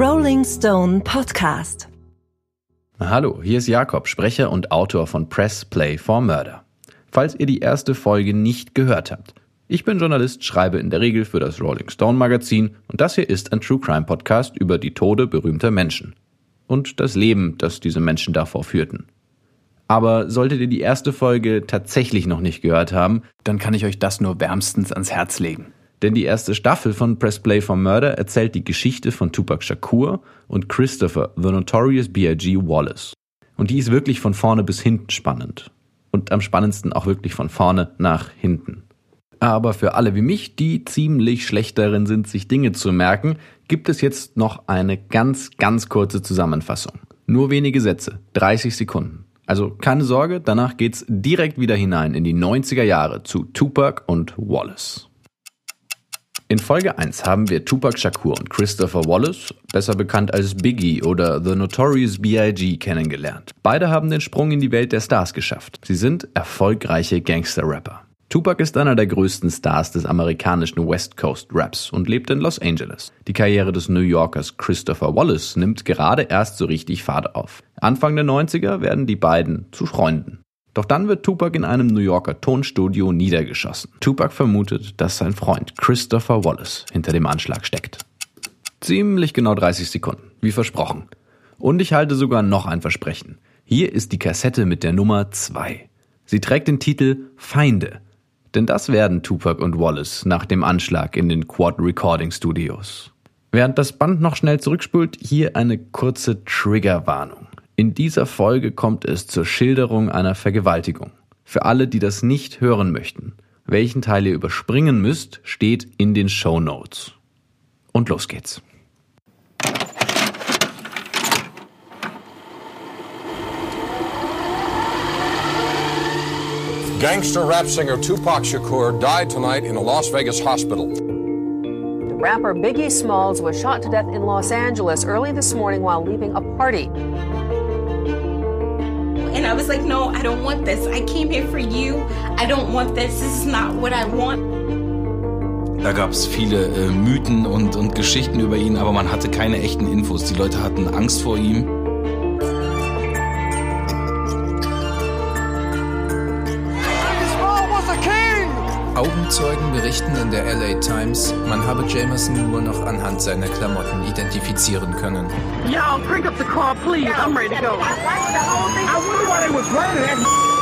Rolling Stone Podcast. Hallo, hier ist Jakob, Sprecher und Autor von Press Play for Murder. Falls ihr die erste Folge nicht gehört habt. Ich bin Journalist, schreibe in der Regel für das Rolling Stone Magazin und das hier ist ein True Crime Podcast über die Tode berühmter Menschen. Und das Leben, das diese Menschen davor führten. Aber solltet ihr die erste Folge tatsächlich noch nicht gehört haben, dann kann ich euch das nur wärmstens ans Herz legen. Denn die erste Staffel von Press Play for Murder erzählt die Geschichte von Tupac Shakur und Christopher The Notorious B.I.G. Wallace. Und die ist wirklich von vorne bis hinten spannend. Und am spannendsten auch wirklich von vorne nach hinten. Aber für alle wie mich, die ziemlich schlecht darin sind, sich Dinge zu merken, gibt es jetzt noch eine ganz, ganz kurze Zusammenfassung. Nur wenige Sätze, 30 Sekunden. Also keine Sorge, danach geht's direkt wieder hinein in die 90er Jahre zu Tupac und Wallace. In Folge 1 haben wir Tupac Shakur und Christopher Wallace, besser bekannt als Biggie oder The Notorious B.I.G. kennengelernt. Beide haben den Sprung in die Welt der Stars geschafft. Sie sind erfolgreiche Gangster-Rapper. Tupac ist einer der größten Stars des amerikanischen West Coast Raps und lebt in Los Angeles. Die Karriere des New Yorkers Christopher Wallace nimmt gerade erst so richtig Fahrt auf. Anfang der 90er werden die beiden zu Freunden. Doch dann wird Tupac in einem New Yorker Tonstudio niedergeschossen. Tupac vermutet, dass sein Freund Christopher Wallace hinter dem Anschlag steckt. Ziemlich genau 30 Sekunden, wie versprochen. Und ich halte sogar noch ein Versprechen. Hier ist die Kassette mit der Nummer 2. Sie trägt den Titel Feinde denn das werden Tupac und Wallace nach dem Anschlag in den Quad Recording Studios. Während das Band noch schnell zurückspult, hier eine kurze Triggerwarnung. In dieser Folge kommt es zur Schilderung einer Vergewaltigung. Für alle, die das nicht hören möchten. Welchen Teil ihr überspringen müsst, steht in den Show Notes. Und los geht's. Gangster rap singer Tupac Shakur died tonight in a Las Vegas hospital. Rapper Biggie Smalls was shot to death in Los Angeles early this morning while leaving a party. I was like, no, I don't want this. I came here for you. I don't want this. This is not what I want. Da gab es viele äh, Mythen und, und Geschichten über ihn, aber man hatte keine echten Infos. Die Leute hatten Angst vor ihm. Augenzeugen berichten in der LA Times, man habe Jamerson nur noch anhand seiner Klamotten identifizieren können. Y'all, crank up the car, please. I'm ready to go. I wonder why they was running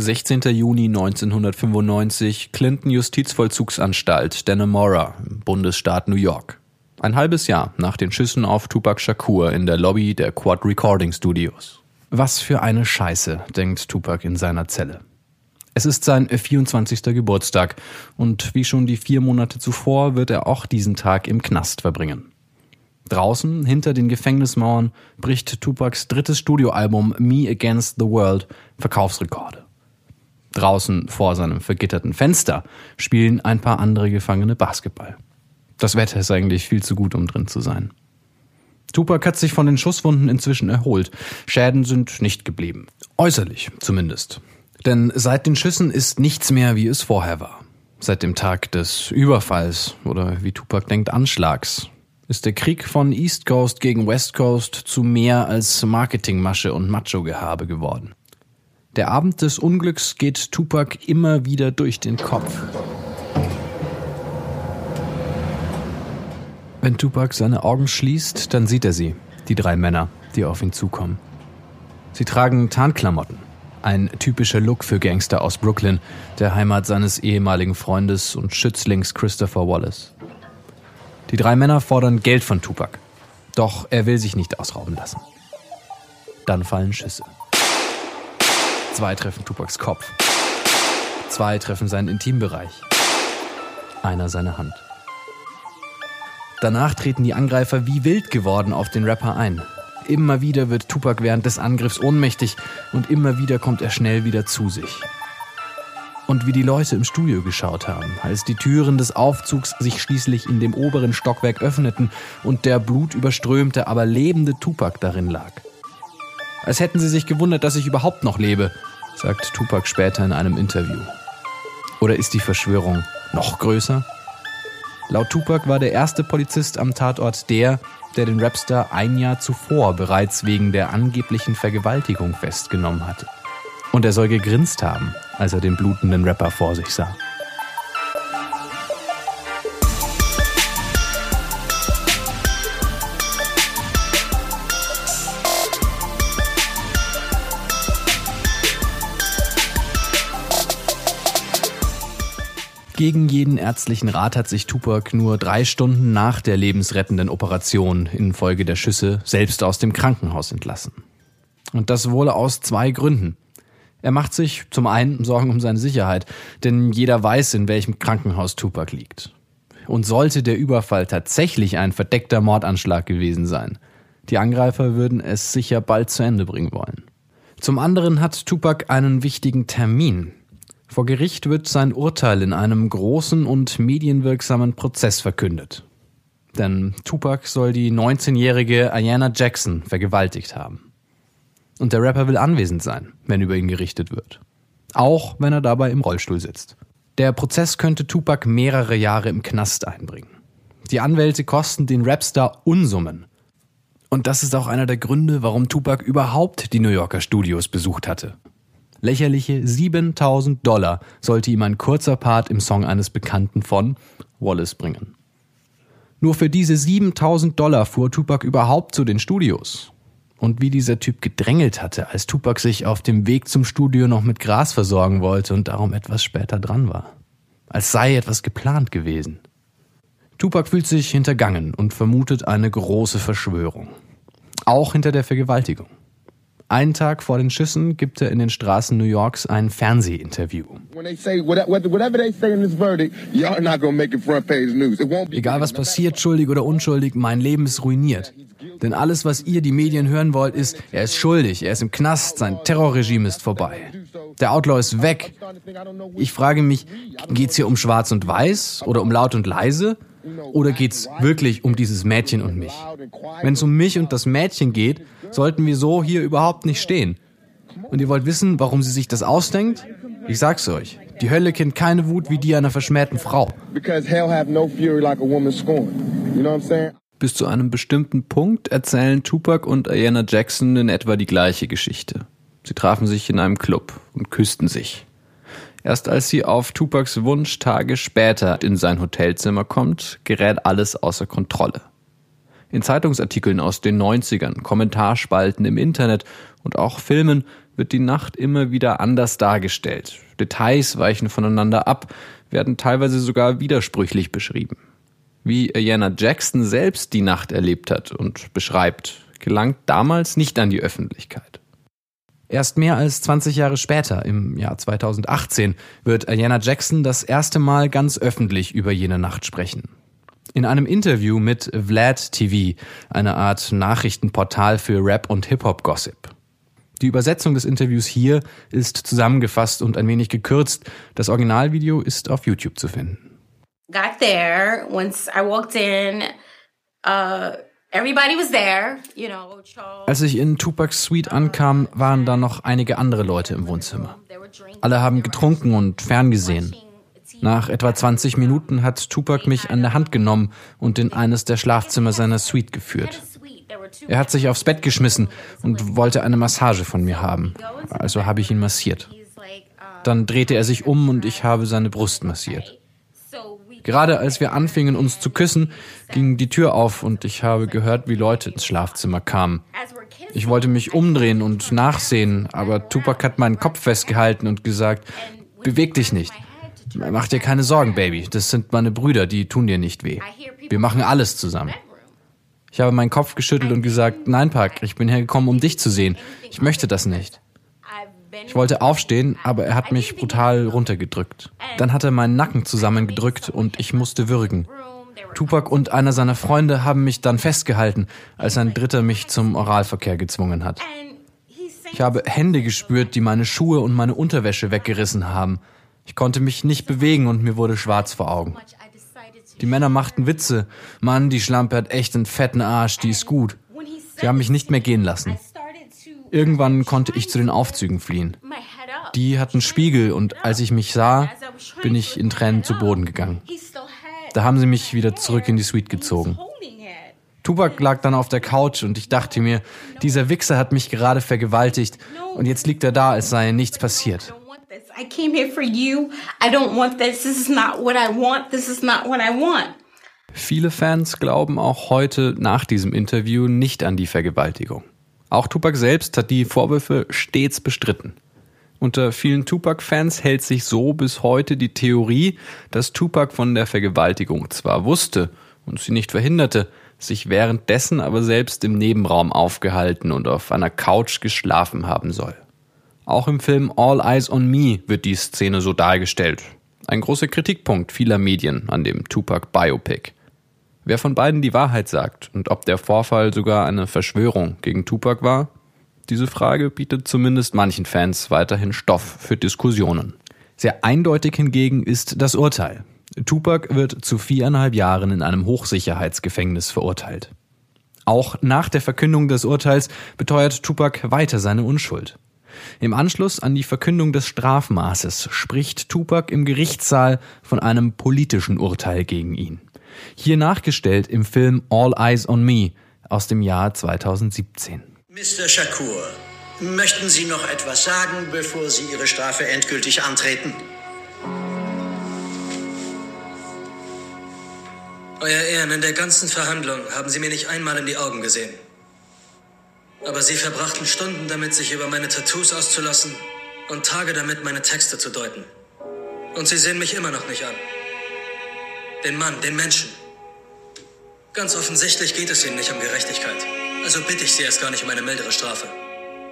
16. Juni 1995, Clinton Justizvollzugsanstalt, Dannemora, Bundesstaat New York. Ein halbes Jahr nach den Schüssen auf Tupac Shakur in der Lobby der Quad Recording Studios. Was für eine Scheiße, denkt Tupac in seiner Zelle. Es ist sein 24. Geburtstag und wie schon die vier Monate zuvor wird er auch diesen Tag im Knast verbringen. Draußen, hinter den Gefängnismauern, bricht Tupacs drittes Studioalbum Me Against the World Verkaufsrekorde. Draußen vor seinem vergitterten Fenster spielen ein paar andere Gefangene Basketball. Das Wetter ist eigentlich viel zu gut, um drin zu sein. Tupac hat sich von den Schusswunden inzwischen erholt. Schäden sind nicht geblieben. Äußerlich zumindest. Denn seit den Schüssen ist nichts mehr, wie es vorher war. Seit dem Tag des Überfalls oder wie Tupac denkt, Anschlags ist der Krieg von East Coast gegen West Coast zu mehr als Marketingmasche und Macho-Gehabe geworden. Der Abend des Unglücks geht Tupac immer wieder durch den Kopf. Wenn Tupac seine Augen schließt, dann sieht er sie, die drei Männer, die auf ihn zukommen. Sie tragen Tarnklamotten, ein typischer Look für Gangster aus Brooklyn, der Heimat seines ehemaligen Freundes und Schützlings Christopher Wallace. Die drei Männer fordern Geld von Tupac, doch er will sich nicht ausrauben lassen. Dann fallen Schüsse. Zwei treffen Tupacs Kopf. Zwei treffen seinen Intimbereich. Einer seine Hand. Danach treten die Angreifer wie wild geworden auf den Rapper ein. Immer wieder wird Tupac während des Angriffs ohnmächtig und immer wieder kommt er schnell wieder zu sich. Und wie die Leute im Studio geschaut haben, als die Türen des Aufzugs sich schließlich in dem oberen Stockwerk öffneten und der blutüberströmte, aber lebende Tupac darin lag. Als hätten sie sich gewundert, dass ich überhaupt noch lebe, sagt Tupac später in einem Interview. Oder ist die Verschwörung noch größer? Laut Tupac war der erste Polizist am Tatort der, der den Rapstar ein Jahr zuvor bereits wegen der angeblichen Vergewaltigung festgenommen hatte. Und er soll gegrinst haben, als er den blutenden Rapper vor sich sah. Gegen jeden ärztlichen Rat hat sich Tupac nur drei Stunden nach der lebensrettenden Operation infolge der Schüsse selbst aus dem Krankenhaus entlassen. Und das wohl aus zwei Gründen. Er macht sich zum einen Sorgen um seine Sicherheit, denn jeder weiß, in welchem Krankenhaus Tupac liegt. Und sollte der Überfall tatsächlich ein verdeckter Mordanschlag gewesen sein, die Angreifer würden es sicher bald zu Ende bringen wollen. Zum anderen hat Tupac einen wichtigen Termin, vor Gericht wird sein Urteil in einem großen und medienwirksamen Prozess verkündet. Denn Tupac soll die 19-jährige Ayanna Jackson vergewaltigt haben. Und der Rapper will anwesend sein, wenn über ihn gerichtet wird. Auch wenn er dabei im Rollstuhl sitzt. Der Prozess könnte Tupac mehrere Jahre im Knast einbringen. Die Anwälte kosten den Rapstar Unsummen. Und das ist auch einer der Gründe, warum Tupac überhaupt die New Yorker Studios besucht hatte. Lächerliche 7000 Dollar sollte ihm ein kurzer Part im Song eines Bekannten von Wallace bringen. Nur für diese 7000 Dollar fuhr Tupac überhaupt zu den Studios. Und wie dieser Typ gedrängelt hatte, als Tupac sich auf dem Weg zum Studio noch mit Gras versorgen wollte und darum etwas später dran war. Als sei etwas geplant gewesen. Tupac fühlt sich hintergangen und vermutet eine große Verschwörung. Auch hinter der Vergewaltigung. Einen Tag vor den Schüssen gibt er in den Straßen New Yorks ein Fernsehinterview. Egal was passiert, schuldig oder unschuldig, mein Leben ist ruiniert. Denn alles, was ihr, die Medien, hören wollt, ist, er ist schuldig, er ist im Knast, sein Terrorregime ist vorbei. Der Outlaw ist weg. Ich frage mich, geht's hier um Schwarz und Weiß oder um Laut und Leise? Oder geht's wirklich um dieses Mädchen und mich? Wenn es um mich und das Mädchen geht, sollten wir so hier überhaupt nicht stehen. Und ihr wollt wissen, warum sie sich das ausdenkt? Ich sag's euch. Die Hölle kennt keine Wut wie die einer verschmähten Frau. Bis zu einem bestimmten Punkt erzählen Tupac und Ayanna Jackson in etwa die gleiche Geschichte. Sie trafen sich in einem Club und küssten sich. Erst als sie auf Tupacs Wunsch Tage später in sein Hotelzimmer kommt, gerät alles außer Kontrolle. In Zeitungsartikeln aus den 90ern, Kommentarspalten im Internet und auch Filmen wird die Nacht immer wieder anders dargestellt. Details weichen voneinander ab, werden teilweise sogar widersprüchlich beschrieben. Wie Ayanna Jackson selbst die Nacht erlebt hat und beschreibt, gelangt damals nicht an die Öffentlichkeit. Erst mehr als 20 Jahre später, im Jahr 2018, wird Ayanna Jackson das erste Mal ganz öffentlich über jene Nacht sprechen. In einem Interview mit Vlad TV, eine Art Nachrichtenportal für Rap und Hip-Hop-Gossip. Die Übersetzung des Interviews hier ist zusammengefasst und ein wenig gekürzt. Das Originalvideo ist auf YouTube zu finden. Got there, once I walked in, uh Als ich in Tupacs Suite ankam, waren da noch einige andere Leute im Wohnzimmer. Alle haben getrunken und ferngesehen. Nach etwa 20 Minuten hat Tupac mich an der Hand genommen und in eines der Schlafzimmer seiner Suite geführt. Er hat sich aufs Bett geschmissen und wollte eine Massage von mir haben. Also habe ich ihn massiert. Dann drehte er sich um und ich habe seine Brust massiert. Gerade als wir anfingen, uns zu küssen, ging die Tür auf und ich habe gehört, wie Leute ins Schlafzimmer kamen. Ich wollte mich umdrehen und nachsehen, aber Tupac hat meinen Kopf festgehalten und gesagt, beweg dich nicht. Mach dir keine Sorgen, Baby. Das sind meine Brüder, die tun dir nicht weh. Wir machen alles zusammen. Ich habe meinen Kopf geschüttelt und gesagt, nein, Park, ich bin hergekommen, um dich zu sehen. Ich möchte das nicht. Ich wollte aufstehen, aber er hat mich brutal runtergedrückt. Dann hat er meinen Nacken zusammengedrückt und ich musste würgen. Tupac und einer seiner Freunde haben mich dann festgehalten, als ein Dritter mich zum Oralverkehr gezwungen hat. Ich habe Hände gespürt, die meine Schuhe und meine Unterwäsche weggerissen haben. Ich konnte mich nicht bewegen und mir wurde schwarz vor Augen. Die Männer machten Witze. Mann, die Schlampe hat echt einen fetten Arsch, die ist gut. Sie haben mich nicht mehr gehen lassen. Irgendwann konnte ich zu den Aufzügen fliehen. Die hatten Spiegel und als ich mich sah, bin ich in Tränen zu Boden gegangen. Da haben sie mich wieder zurück in die Suite gezogen. Tupac lag dann auf der Couch und ich dachte mir, dieser Wichser hat mich gerade vergewaltigt und jetzt liegt er da, als sei nichts passiert. I came here for you. I don't want this. This is not what I want. This is not what I want. Viele Fans glauben auch heute nach diesem Interview nicht an die Vergewaltigung. Auch Tupac selbst hat die Vorwürfe stets bestritten. Unter vielen Tupac-Fans hält sich so bis heute die Theorie, dass Tupac von der Vergewaltigung zwar wusste und sie nicht verhinderte, sich währenddessen aber selbst im Nebenraum aufgehalten und auf einer Couch geschlafen haben soll. Auch im Film All Eyes on Me wird die Szene so dargestellt. Ein großer Kritikpunkt vieler Medien an dem Tupac Biopic. Wer von beiden die Wahrheit sagt und ob der Vorfall sogar eine Verschwörung gegen Tupac war, diese Frage bietet zumindest manchen Fans weiterhin Stoff für Diskussionen. Sehr eindeutig hingegen ist das Urteil. Tupac wird zu viereinhalb Jahren in einem Hochsicherheitsgefängnis verurteilt. Auch nach der Verkündung des Urteils beteuert Tupac weiter seine Unschuld. Im Anschluss an die Verkündung des Strafmaßes spricht Tupac im Gerichtssaal von einem politischen Urteil gegen ihn. Hier nachgestellt im Film All Eyes on Me aus dem Jahr 2017. Mr. Shakur, möchten Sie noch etwas sagen, bevor Sie Ihre Strafe endgültig antreten? Euer Ehren, in der ganzen Verhandlung haben Sie mir nicht einmal in die Augen gesehen. Aber Sie verbrachten Stunden damit, sich über meine Tattoos auszulassen und Tage damit, meine Texte zu deuten. Und Sie sehen mich immer noch nicht an. Den Mann, den Menschen. Ganz offensichtlich geht es Ihnen nicht um Gerechtigkeit. Also bitte ich Sie erst gar nicht um eine mildere Strafe.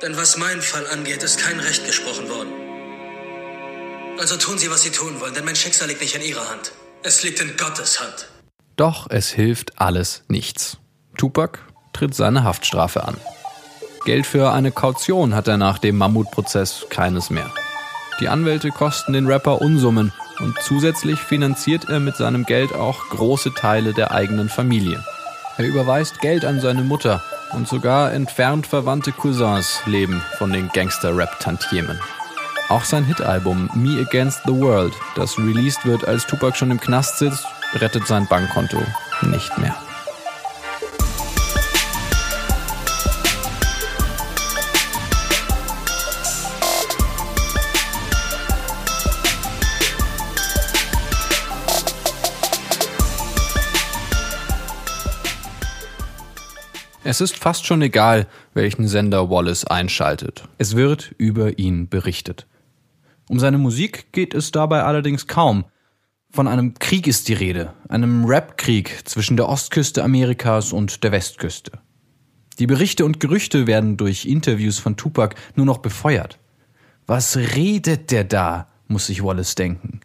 Denn was meinen Fall angeht, ist kein Recht gesprochen worden. Also tun Sie, was Sie tun wollen, denn mein Schicksal liegt nicht in Ihrer Hand. Es liegt in Gottes Hand. Doch es hilft alles nichts. Tupac tritt seine Haftstrafe an. Geld für eine Kaution hat er nach dem Mammutprozess keines mehr. Die Anwälte kosten den Rapper Unsummen und zusätzlich finanziert er mit seinem Geld auch große Teile der eigenen Familie. Er überweist Geld an seine Mutter und sogar entfernt verwandte Cousins leben von den Gangster-Rap-Tantiemen. Auch sein Hitalbum Me Against the World, das released wird, als Tupac schon im Knast sitzt, rettet sein Bankkonto nicht mehr. Es ist fast schon egal, welchen Sender Wallace einschaltet. Es wird über ihn berichtet. Um seine Musik geht es dabei allerdings kaum. Von einem Krieg ist die Rede, einem Rap-Krieg zwischen der Ostküste Amerikas und der Westküste. Die Berichte und Gerüchte werden durch Interviews von Tupac nur noch befeuert. Was redet der da, muss sich Wallace denken.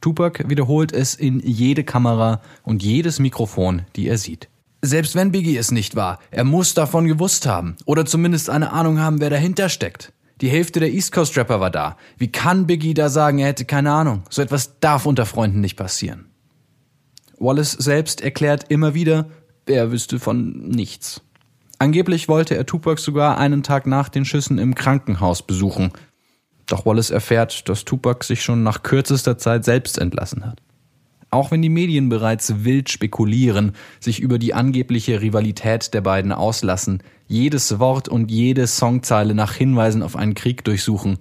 Tupac wiederholt es in jede Kamera und jedes Mikrofon, die er sieht. Selbst wenn Biggie es nicht war, er muss davon gewusst haben oder zumindest eine Ahnung haben, wer dahinter steckt. Die Hälfte der East Coast Rapper war da. Wie kann Biggie da sagen, er hätte keine Ahnung? So etwas darf unter Freunden nicht passieren. Wallace selbst erklärt immer wieder, er wüsste von nichts. Angeblich wollte er Tupac sogar einen Tag nach den Schüssen im Krankenhaus besuchen. Doch Wallace erfährt, dass Tupac sich schon nach kürzester Zeit selbst entlassen hat. Auch wenn die Medien bereits wild spekulieren, sich über die angebliche Rivalität der beiden auslassen, jedes Wort und jede Songzeile nach Hinweisen auf einen Krieg durchsuchen,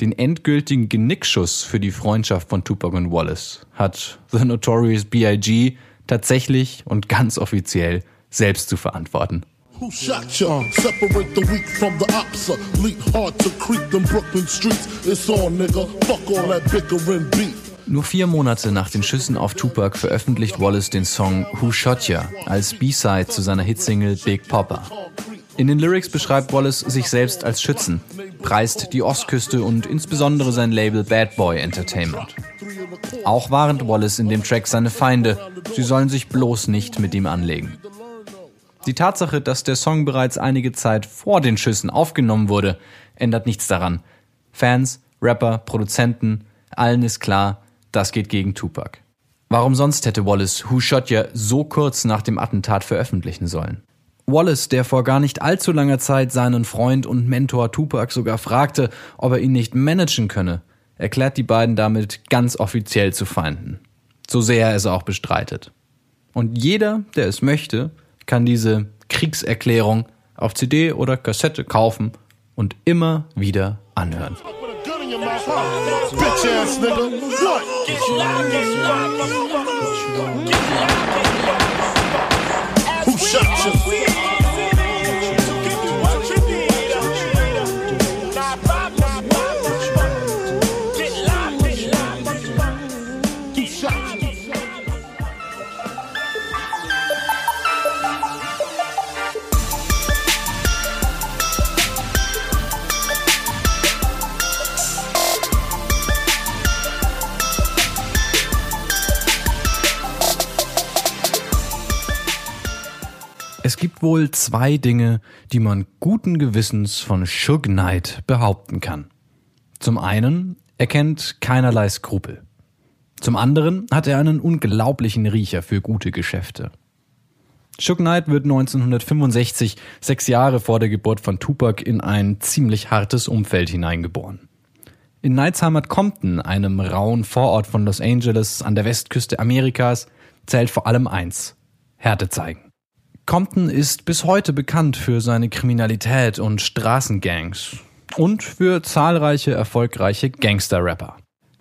den endgültigen Genickschuss für die Freundschaft von Tupac und Wallace hat The Notorious B.I.G. tatsächlich und ganz offiziell selbst zu verantworten. Who shot ya? Separate the weak from the opsa. Leap hard to creep them Brooklyn streets. It's on, nigga. Fuck all that bickering beef. Nur vier Monate nach den Schüssen auf Tupac veröffentlicht Wallace den Song Who Shot Ya als B-Side zu seiner Hitsingle Big Popper. In den Lyrics beschreibt Wallace sich selbst als Schützen, preist die Ostküste und insbesondere sein Label Bad Boy Entertainment. Auch warnt Wallace in dem Track seine Feinde, sie sollen sich bloß nicht mit ihm anlegen. Die Tatsache, dass der Song bereits einige Zeit vor den Schüssen aufgenommen wurde, ändert nichts daran. Fans, Rapper, Produzenten, allen ist klar, das geht gegen Tupac. Warum sonst hätte Wallace Who Shot Ya so kurz nach dem Attentat veröffentlichen sollen? Wallace, der vor gar nicht allzu langer Zeit seinen Freund und Mentor Tupac sogar fragte, ob er ihn nicht managen könne, erklärt die beiden damit ganz offiziell zu Feinden. So sehr er es auch bestreitet. Und jeder, der es möchte, kann diese Kriegserklärung auf CD oder Kassette kaufen und immer wieder anhören. Bitch ass nigga. What? Who shot you? Wohl zwei Dinge, die man guten Gewissens von Suge Knight behaupten kann. Zum einen, er kennt keinerlei Skrupel. Zum anderen hat er einen unglaublichen Riecher für gute Geschäfte. Suge Knight wird 1965, sechs Jahre vor der Geburt von Tupac, in ein ziemlich hartes Umfeld hineingeboren. In Knights Heimat Compton, einem rauen Vorort von Los Angeles an der Westküste Amerikas, zählt vor allem eins: Härte zeigen. Compton ist bis heute bekannt für seine Kriminalität und Straßengangs und für zahlreiche erfolgreiche Gangster-Rapper.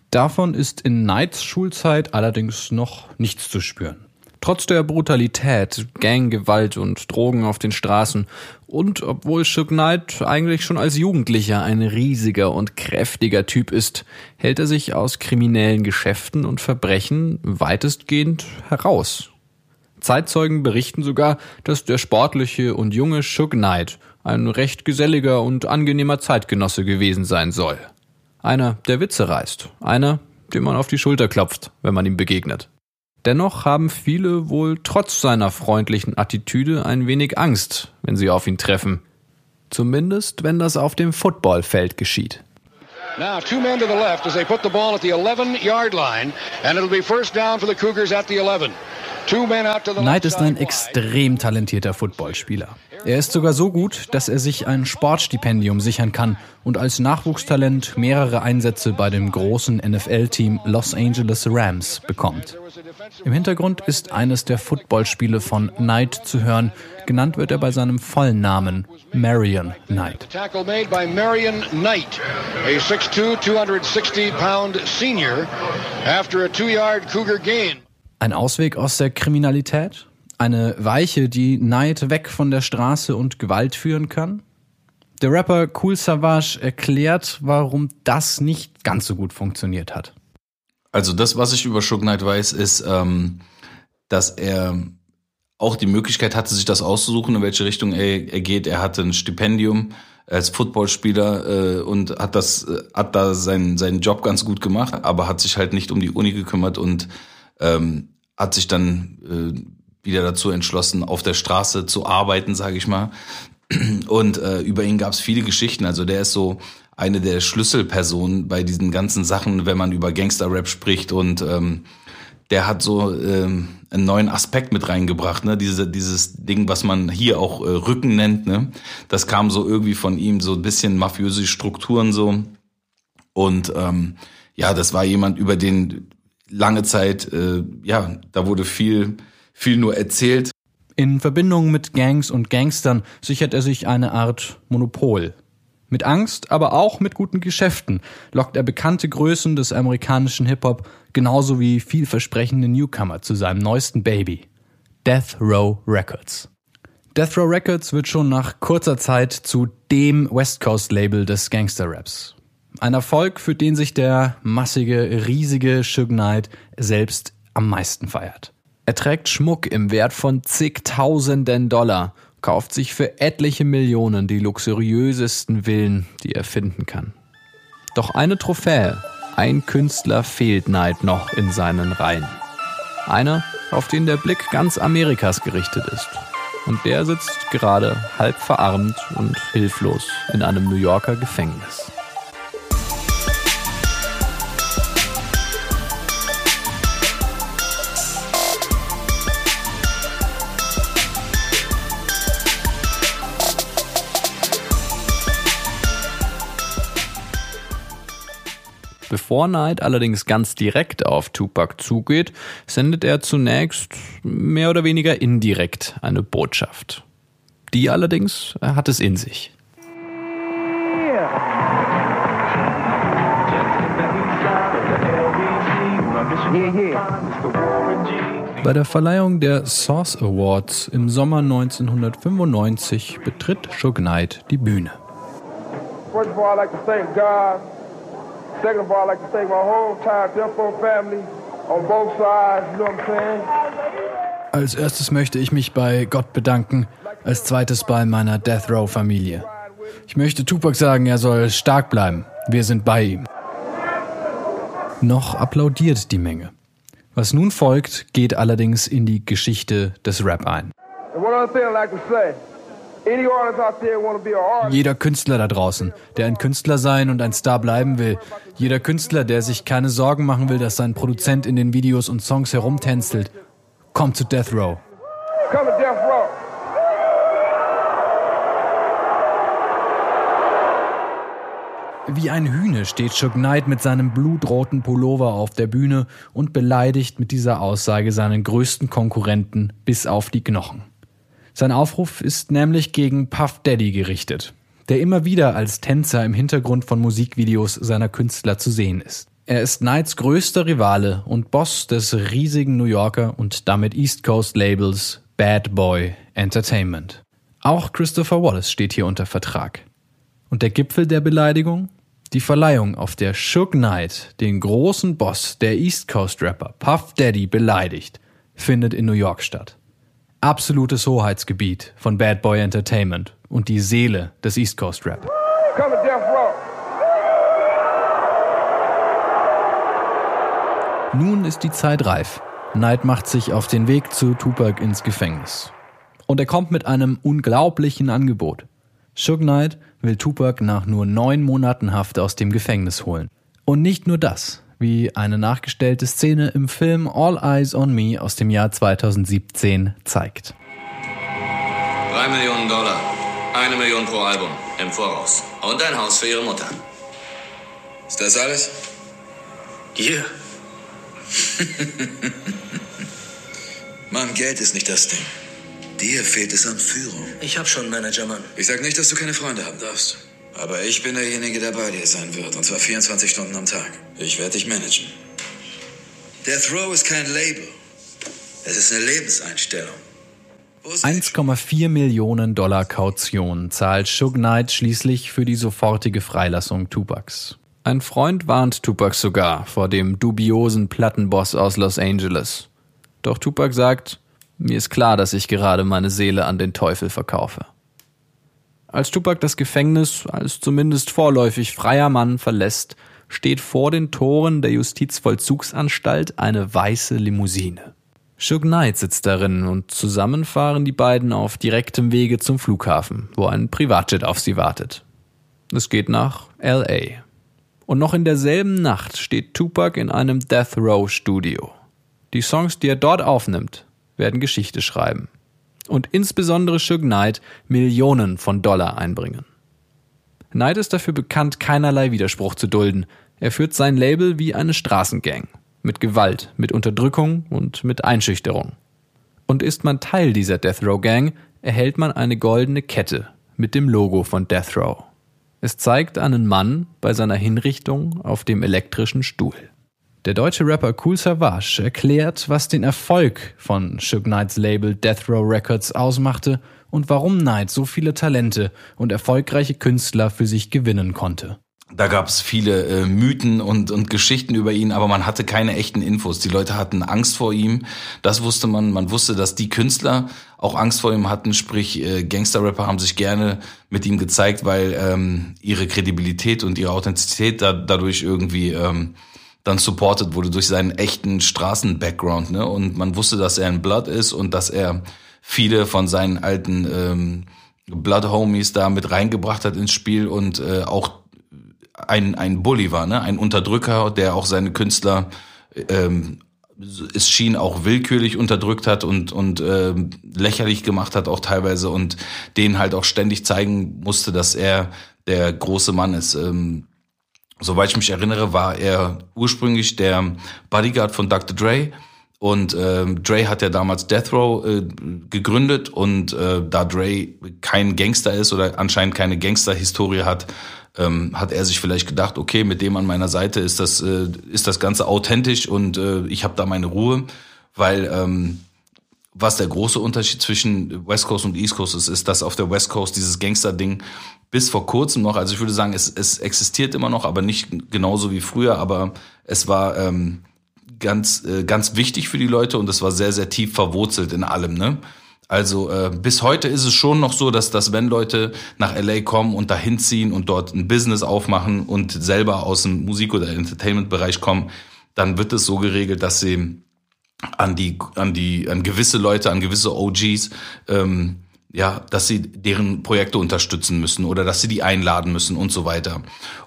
Davon ist in Knights Schulzeit allerdings noch nichts zu spüren. Trotz der Brutalität, Ganggewalt und Drogen auf den Straßen und obwohl Suge Knight eigentlich schon als Jugendlicher ein riesiger und kräftiger Typ ist, hält er sich aus kriminellen Geschäften und Verbrechen weitestgehend heraus Zeitzeugen berichten sogar, dass der sportliche und junge Suge Knight ein recht geselliger und angenehmer Zeitgenosse gewesen sein soll. Einer, der Witze reißt, einer, dem man auf die Schulter klopft, wenn man ihm begegnet. Dennoch haben viele wohl trotz seiner freundlichen Attitüde ein wenig Angst, wenn sie auf ihn treffen. Zumindest, wenn das auf dem Footballfeld geschieht. Now, two men to the left as they put the ball at the 11-yard line, and it'll be first down for the Cougars at the 11. Knight ist ein extrem talentierter Footballspieler. Er ist sogar so gut, dass er sich ein Sportstipendium sichern kann und als Nachwuchstalent mehrere Einsätze bei dem großen NFL-Team Los Angeles Rams bekommt. Im Hintergrund ist eines der Footballspiele von Knight zu hören. Genannt wird er bei seinem vollen Namen Marion Knight. Tackle made by Marion Knight, a 6'2", 260 pound senior, after a two-yard Cougar gain. Ein Ausweg aus der Kriminalität? Eine Weiche, die Neid weg von der Straße und Gewalt führen kann? Der Rapper Cool Savage erklärt, warum das nicht ganz so gut funktioniert hat. Also das, was ich über Suge Knight weiß, ist, ähm, dass er auch die Möglichkeit hatte, sich das auszusuchen, in welche Richtung er, er geht. Er hatte ein Stipendium als Footballspieler äh, und hat das, äh, hat da seinen, seinen Job ganz gut gemacht, aber hat sich halt nicht um die Uni gekümmert und ähm, hat sich dann äh, wieder dazu entschlossen, auf der Straße zu arbeiten, sage ich mal. Und äh, über ihn gab es viele Geschichten. Also der ist so eine der Schlüsselpersonen bei diesen ganzen Sachen, wenn man über Gangster-Rap spricht und ähm, der hat so ähm, einen neuen Aspekt mit reingebracht, ne? Diese, dieses Ding, was man hier auch äh, Rücken nennt, ne? Das kam so irgendwie von ihm, so ein bisschen mafiöse Strukturen so. Und ähm, ja, das war jemand, über den lange Zeit, äh, ja, da wurde viel, viel nur erzählt. In Verbindung mit Gangs und Gangstern sichert er sich eine Art Monopol. Mit Angst, aber auch mit guten Geschäften lockt er bekannte Größen des amerikanischen Hip-Hop genauso wie vielversprechende Newcomer zu seinem neuesten Baby. Death Row Records. Death Row Records wird schon nach kurzer Zeit zu dem West Coast Label des Gangster Raps. Ein Erfolg, für den sich der massige, riesige Suge Knight selbst am meisten feiert. Er trägt Schmuck im Wert von zigtausenden Dollar, kauft sich für etliche Millionen die luxuriösesten Villen, die er finden kann. Doch eine Trophäe, ein Künstler fehlt Knight noch in seinen Reihen. Einer, auf den der Blick ganz Amerikas gerichtet ist. Und der sitzt gerade halb verarmt und hilflos in einem New Yorker Gefängnis. Bevor Knight allerdings ganz direkt auf Tupac zugeht, sendet er zunächst mehr oder weniger indirekt eine Botschaft. Die allerdings hat es in sich. Bei der Verleihung der Source Awards im Sommer 1995 betritt Suge Knight die Bühne. First of all, I'd like to thank God. Second of all, I'd like to thank my whole entire Row family on both sides, you know what I'm saying? Als erstes möchte ich mich bei Gott bedanken, als zweites bei meiner Death Row Familie. Ich möchte Tupac sagen, er soll stark bleiben. Wir sind bei ihm. Noch applaudiert die Menge. Was nun folgt, geht allerdings in die Geschichte des Rap ein. Jeder Künstler da draußen, der ein Künstler sein und ein Star bleiben will, jeder Künstler, der sich keine Sorgen machen will, dass sein Produzent in den Videos und Songs herumtänzelt, kommt zu Death Row. Wie ein Hühne steht Chuck Knight mit seinem blutroten Pullover auf der Bühne und beleidigt mit dieser Aussage seinen größten Konkurrenten bis auf die Knochen. Sein Aufruf ist nämlich gegen Puff Daddy gerichtet, der immer wieder als Tänzer im Hintergrund von Musikvideos seiner Künstler zu sehen ist. Er ist Knights größter Rivale und Boss des riesigen New Yorker und damit East Coast Labels Bad Boy Entertainment. Auch Christopher Wallace steht hier unter Vertrag. Und der Gipfel der Beleidigung? Die Verleihung, auf der Shook Knight den großen Boss der East Coast Rapper Puff Daddy beleidigt, findet in New York statt. Absolutes Hoheitsgebiet von Bad Boy Entertainment und die Seele des East Coast Rap. Nun ist die Zeit reif. Knight macht sich auf den Weg zu Tupac ins Gefängnis. Und er kommt mit einem unglaublichen Angebot. Suge Knight will Tupac nach nur neun Monaten Haft aus dem Gefängnis holen. Und nicht nur das, wie eine nachgestellte Szene im Film All Eyes on Me aus dem Jahr 2017 zeigt. Drei Millionen Dollar, eine Million pro Album im Voraus und ein Haus für ihre Mutter. Ist das alles? Hier. Mann, Geld ist nicht das Ding. Dir fehlt es an Führung. Ich habe schon einen Manager, Mann. Ich sag nicht, dass du keine Freunde haben darfst. Aber ich bin derjenige, der bei dir sein wird. Und zwar 24 Stunden am Tag. Ich werde dich managen. Death Row ist kein Label. Es ist eine Lebenseinstellung. 1,4 Millionen Dollar Kaution zahlt Suge Knight schließlich für die sofortige Freilassung Tupacs. Ein Freund warnt Tupac sogar vor dem dubiosen Plattenboss aus Los Angeles. Doch Tupac sagt, mir ist klar, dass ich gerade meine Seele an den Teufel verkaufe. Als Tupac das Gefängnis als zumindest vorläufig freier Mann verlässt, steht vor den Toren der Justizvollzugsanstalt eine weiße Limousine. Suge Knight sitzt darin und zusammen fahren die beiden auf direktem Wege zum Flughafen, wo ein Privatjet auf sie wartet. Es geht nach LA. Und noch in derselben Nacht steht Tupac in einem Death Row Studio. Die Songs, die er dort aufnimmt, werden Geschichte schreiben. Und insbesondere Suge Knight Millionen von Dollar einbringen. Knight ist dafür bekannt, keinerlei Widerspruch zu dulden. Er führt sein Label wie eine Straßengang. Mit Gewalt, mit Unterdrückung und mit Einschüchterung. Und ist man Teil dieser Death Row Gang, erhält man eine goldene Kette mit dem Logo von Death Row. Es zeigt einen Mann bei seiner Hinrichtung auf dem elektrischen Stuhl. Der deutsche Rapper Cool Savage erklärt, was den Erfolg von Suge Knights Label Death Row Records ausmachte und warum Knight so viele Talente und erfolgreiche Künstler für sich gewinnen konnte. Da gab es viele äh, Mythen und, und Geschichten über ihn, aber man hatte keine echten Infos. Die Leute hatten Angst vor ihm. Das wusste man. Man wusste, dass die Künstler auch Angst vor ihm hatten. Sprich, äh, Gangster-Rapper haben sich gerne mit ihm gezeigt, weil ähm, ihre Kredibilität und ihre Authentizität da, dadurch irgendwie ähm, dann supported wurde durch seinen echten Straßen-Background. Ne? Und man wusste, dass er ein Blood ist und dass er viele von seinen alten ähm, Blood-Homies da mit reingebracht hat ins Spiel und äh, auch ein, ein Bully war, ne? ein Unterdrücker, der auch seine Künstler ähm, es schien auch willkürlich unterdrückt hat und und äh, lächerlich gemacht hat auch teilweise und denen halt auch ständig zeigen musste, dass er der große Mann ist. Ähm, Soweit ich mich erinnere, war er ursprünglich der Bodyguard von Dr. Dre. Und ähm, Dre hat ja damals Death Row äh, gegründet und äh, da Dre kein Gangster ist oder anscheinend keine Gangster-Historie hat, ähm, hat er sich vielleicht gedacht, okay, mit dem an meiner Seite ist das äh, ist das Ganze authentisch und äh, ich habe da meine Ruhe, weil ähm, was der große Unterschied zwischen West Coast und East Coast ist, ist, dass auf der West Coast dieses Gangster-Ding bis vor kurzem noch, also ich würde sagen, es, es existiert immer noch, aber nicht genauso wie früher, aber es war ähm, ganz, äh, ganz wichtig für die Leute und es war sehr, sehr tief verwurzelt in allem, ne? Also äh, bis heute ist es schon noch so, dass, dass wenn Leute nach LA kommen und dahin ziehen und dort ein Business aufmachen und selber aus dem Musik- oder Entertainment-Bereich kommen, dann wird es so geregelt, dass sie an die, an die, an gewisse Leute, an gewisse OGs, ähm, ja, dass sie deren Projekte unterstützen müssen oder dass sie die einladen müssen und so weiter.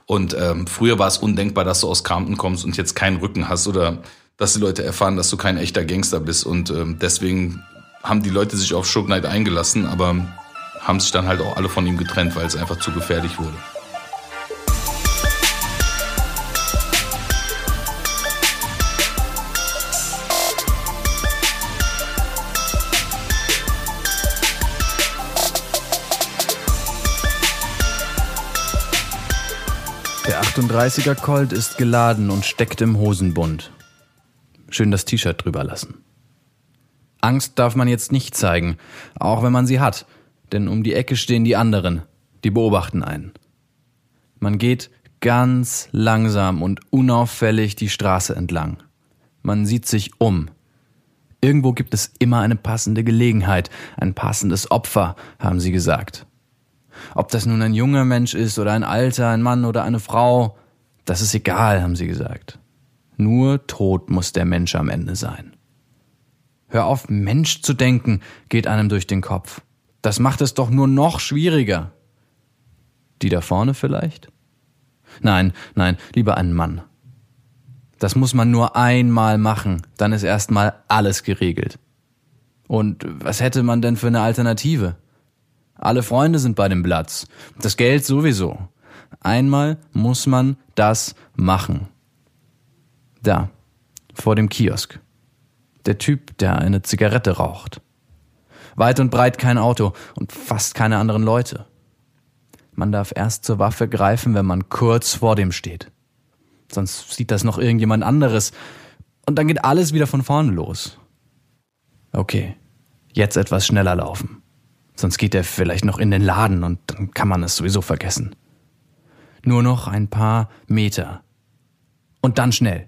Und ähm, früher war es undenkbar, dass du aus Krampen kommst und jetzt keinen Rücken hast oder dass die Leute erfahren, dass du kein echter Gangster bist. Und ähm, deswegen haben die Leute sich auf Shook Knight eingelassen, aber haben sich dann halt auch alle von ihm getrennt, weil es einfach zu gefährlich wurde. 38er Colt ist geladen und steckt im Hosenbund. Schön das T-Shirt drüber lassen. Angst darf man jetzt nicht zeigen, auch wenn man sie hat, denn um die Ecke stehen die anderen, die beobachten einen. Man geht ganz langsam und unauffällig die Straße entlang. Man sieht sich um. Irgendwo gibt es immer eine passende Gelegenheit, ein passendes Opfer, haben sie gesagt. Ob das nun ein junger Mensch ist oder ein alter, ein Mann oder eine Frau, das ist egal, haben sie gesagt. Nur tot muss der Mensch am Ende sein. Hör auf, Mensch zu denken, geht einem durch den Kopf. Das macht es doch nur noch schwieriger. Die da vorne vielleicht? Nein, nein, lieber ein Mann. Das muss man nur einmal machen, dann ist erstmal alles geregelt. Und was hätte man denn für eine Alternative? Alle Freunde sind bei dem Platz. Das Geld sowieso. Einmal muss man das machen. Da, vor dem Kiosk. Der Typ, der eine Zigarette raucht. Weit und breit kein Auto und fast keine anderen Leute. Man darf erst zur Waffe greifen, wenn man kurz vor dem steht. Sonst sieht das noch irgendjemand anderes und dann geht alles wieder von vorne los. Okay, jetzt etwas schneller laufen. Sonst geht er vielleicht noch in den Laden und dann kann man es sowieso vergessen. Nur noch ein paar Meter. Und dann schnell.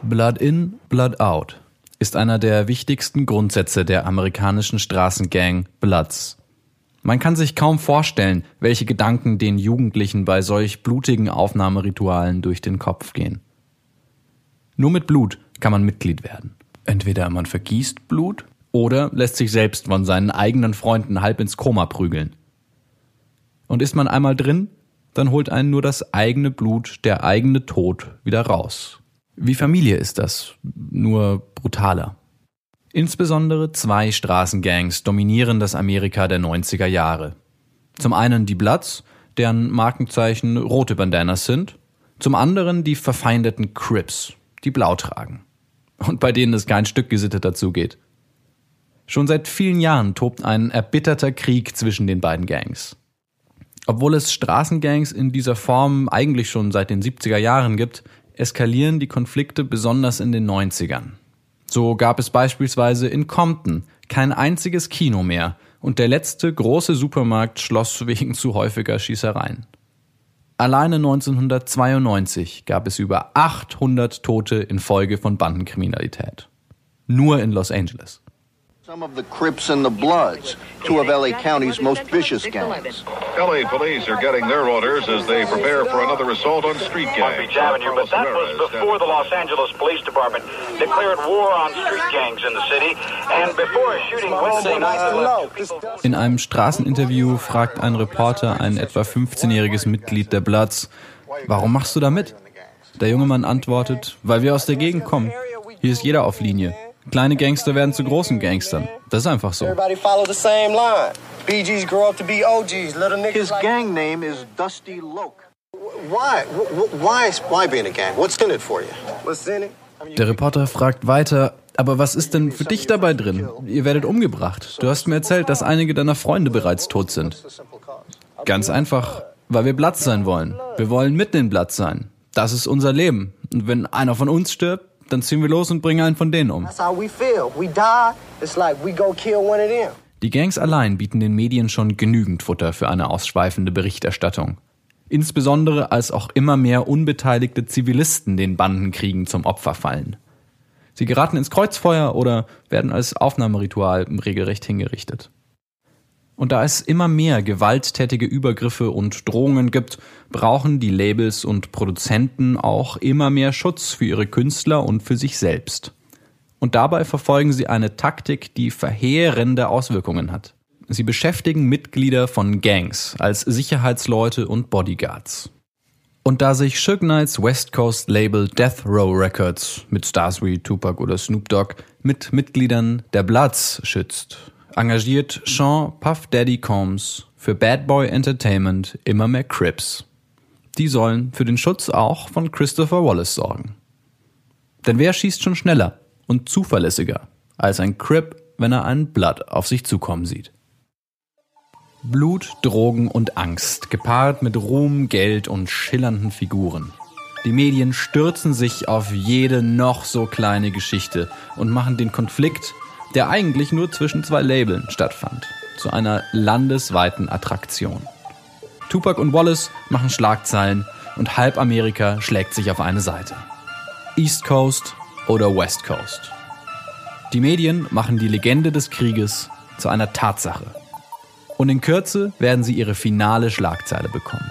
Blood in, Blood out ist einer der wichtigsten Grundsätze der amerikanischen Straßengang Bloods. Man kann sich kaum vorstellen, welche Gedanken den Jugendlichen bei solch blutigen Aufnahmeritualen durch den Kopf gehen. Nur mit Blut kann man Mitglied werden. Entweder man vergießt Blut oder lässt sich selbst von seinen eigenen Freunden halb ins Koma prügeln. Und ist man einmal drin, dann holt einen nur das eigene Blut, der eigene Tod wieder raus. Wie Familie ist das, nur brutaler. Insbesondere zwei Straßengangs dominieren das Amerika der 90er Jahre. Zum einen die Bloods, deren Markenzeichen rote Bandanas sind, zum anderen die verfeindeten Crips, die blau tragen. Und bei denen es kein Stück gesitteter zugeht. Schon seit vielen Jahren tobt ein erbitterter Krieg zwischen den beiden Gangs. Obwohl es Straßengangs in dieser Form eigentlich schon seit den 70er Jahren gibt, eskalieren die Konflikte besonders in den 90ern. So gab es beispielsweise in Compton kein einziges Kino mehr und der letzte große Supermarkt schloss wegen zu häufiger Schießereien. Alleine 1992 gab es über 800 Tote infolge von Bandenkriminalität. Nur in Los Angeles. Some of the Crips and the Bloods, two of LA County's most vicious gangs. LA police are getting their orders as they prepare for another assault on street gangs. Beach Avenue, but that was before the Los Angeles Police Department declared war on street gangs in the city and before a shooting Wednesday night. In einem Straßeninterview fragt ein Reporter ein etwa 15-jähriges Mitglied der Bloods, warum machst du da mit? Der junge Mann antwortet, weil wir aus der Gegend kommen. Hier ist jeder auf Linie. Kleine Gangster werden zu großen Gangstern. Das ist einfach so. Everybody follow the same line. BGs grow up to be OGs. Little niggas His gang name is Dusty Loke. Why? Why? Why be in a gang? What's in it for you? What's in it? Der Reporter fragt weiter, aber was ist denn für dich dabei drin? Ihr werdet umgebracht. Du hast mir erzählt, dass einige deiner Freunde bereits tot sind. Ganz einfach, weil wir Platz sein wollen. Wir wollen mitten in Platz sein. Das ist unser Leben. Und wenn einer von uns stirbt, dann ziehen wir los und bringen einen von denen um. Die Gangs allein bieten den Medien schon genügend Futter für eine ausschweifende Berichterstattung. Insbesondere als auch immer mehr unbeteiligte Zivilisten den Bandenkriegen zum Opfer fallen. Sie geraten ins Kreuzfeuer oder werden als Aufnahmeritual regelrecht hingerichtet. Und da es immer mehr gewalttätige Übergriffe und Drohungen gibt, brauchen die Labels und Produzenten auch immer mehr Schutz für ihre Künstler und für sich selbst. Und dabei verfolgen sie eine Taktik, die verheerende Auswirkungen hat. Sie beschäftigen Mitglieder von Gangs als Sicherheitsleute und Bodyguards. Und da sich Suge Knights West Coast Label Death Row Records mit Stars wie Tupac oder Snoop Dogg mit Mitgliedern der Bloods schützt, engagiert Sean Puff Daddy Combs für Bad Boy Entertainment immer mehr Crips. Die sollen für den Schutz auch von Christopher Wallace sorgen. Denn wer schießt schon schneller und zuverlässiger als ein Crip, wenn er einen Blood auf sich zukommen sieht? Blut, Drogen und Angst, gepaart mit Ruhm, Geld und schillernden Figuren. Die Medien stürzen sich auf jede noch so kleine Geschichte und machen den Konflikt der eigentlich nur zwischen zwei Labeln stattfand, zu einer landesweiten Attraktion. Tupac und Wallace machen Schlagzeilen und halb Amerika schlägt sich auf eine Seite. East Coast oder West Coast. Die Medien machen die Legende des Krieges zu einer Tatsache. Und in Kürze werden sie ihre finale Schlagzeile bekommen.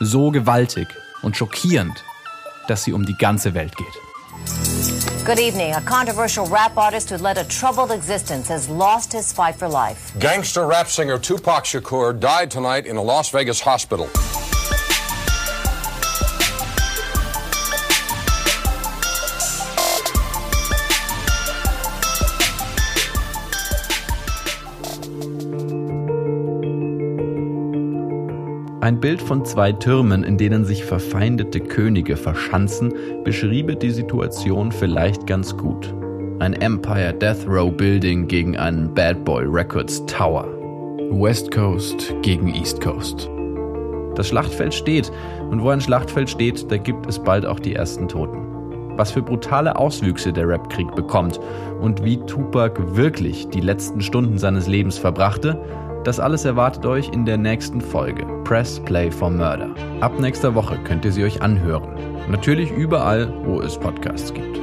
So gewaltig und schockierend, dass sie um die ganze Welt geht. Good evening. A controversial rap artist who led a troubled existence has lost his fight for life. Gangster rap singer Tupac Shakur died tonight in a Las Vegas hospital. Ein Bild von zwei Türmen, in denen sich verfeindete Könige verschanzen, beschriebe die Situation vielleicht ganz gut. Ein Empire Death Row Building gegen einen Bad Boy Records Tower. West Coast gegen East Coast. Das Schlachtfeld steht, und wo ein Schlachtfeld steht, da gibt es bald auch die ersten Toten. Was für brutale Auswüchse der Rapkrieg bekommt und wie Tupac wirklich die letzten Stunden seines Lebens verbrachte, das alles erwartet euch in der nächsten Folge Press Play for Murder. Ab nächster Woche könnt ihr sie euch anhören. Natürlich überall, wo es Podcasts gibt.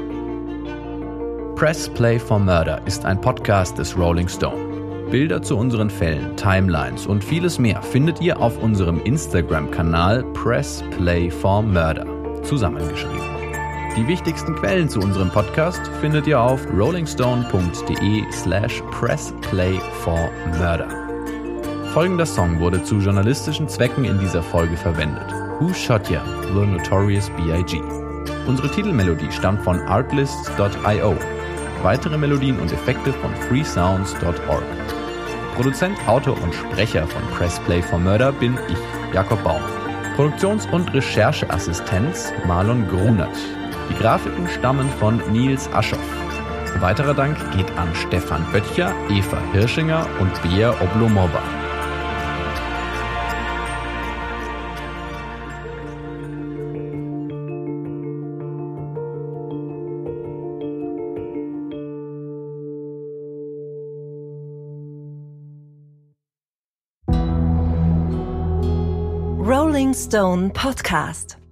Press Play for Murder ist ein Podcast des Rolling Stone. Bilder zu unseren Fällen, Timelines und vieles mehr findet ihr auf unserem Instagram-Kanal Press Play for Murder zusammengeschrieben. Die wichtigsten Quellen zu unserem Podcast findet ihr auf rollingstone.de slash pressplay4murder. Folgender Song wurde zu journalistischen Zwecken in dieser Folge verwendet. Who Shot Ya? The Notorious B.I.G. Unsere Titelmelodie stammt von artlists.io. Weitere Melodien und Effekte von freesounds.org. Produzent, Autor und Sprecher von Pressplay for Murder bin ich, Jakob Baum. Produktions- und Rechercheassistenz Marlon Grunert. Die Grafiken stammen von Nils Aschoff. Weiterer Dank geht an Stefan Böttcher, Eva Hirschinger und Bea Oblomova. Stone Podcast.